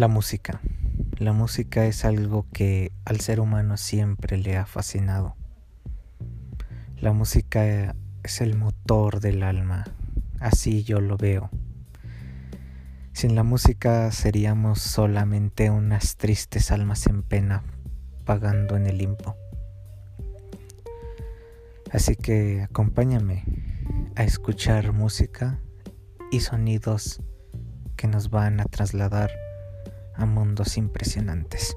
La música. La música es algo que al ser humano siempre le ha fascinado. La música es el motor del alma, así yo lo veo. Sin la música seríamos solamente unas tristes almas en pena, pagando en el limpo. Así que acompáñame a escuchar música y sonidos que nos van a trasladar a mundos impresionantes.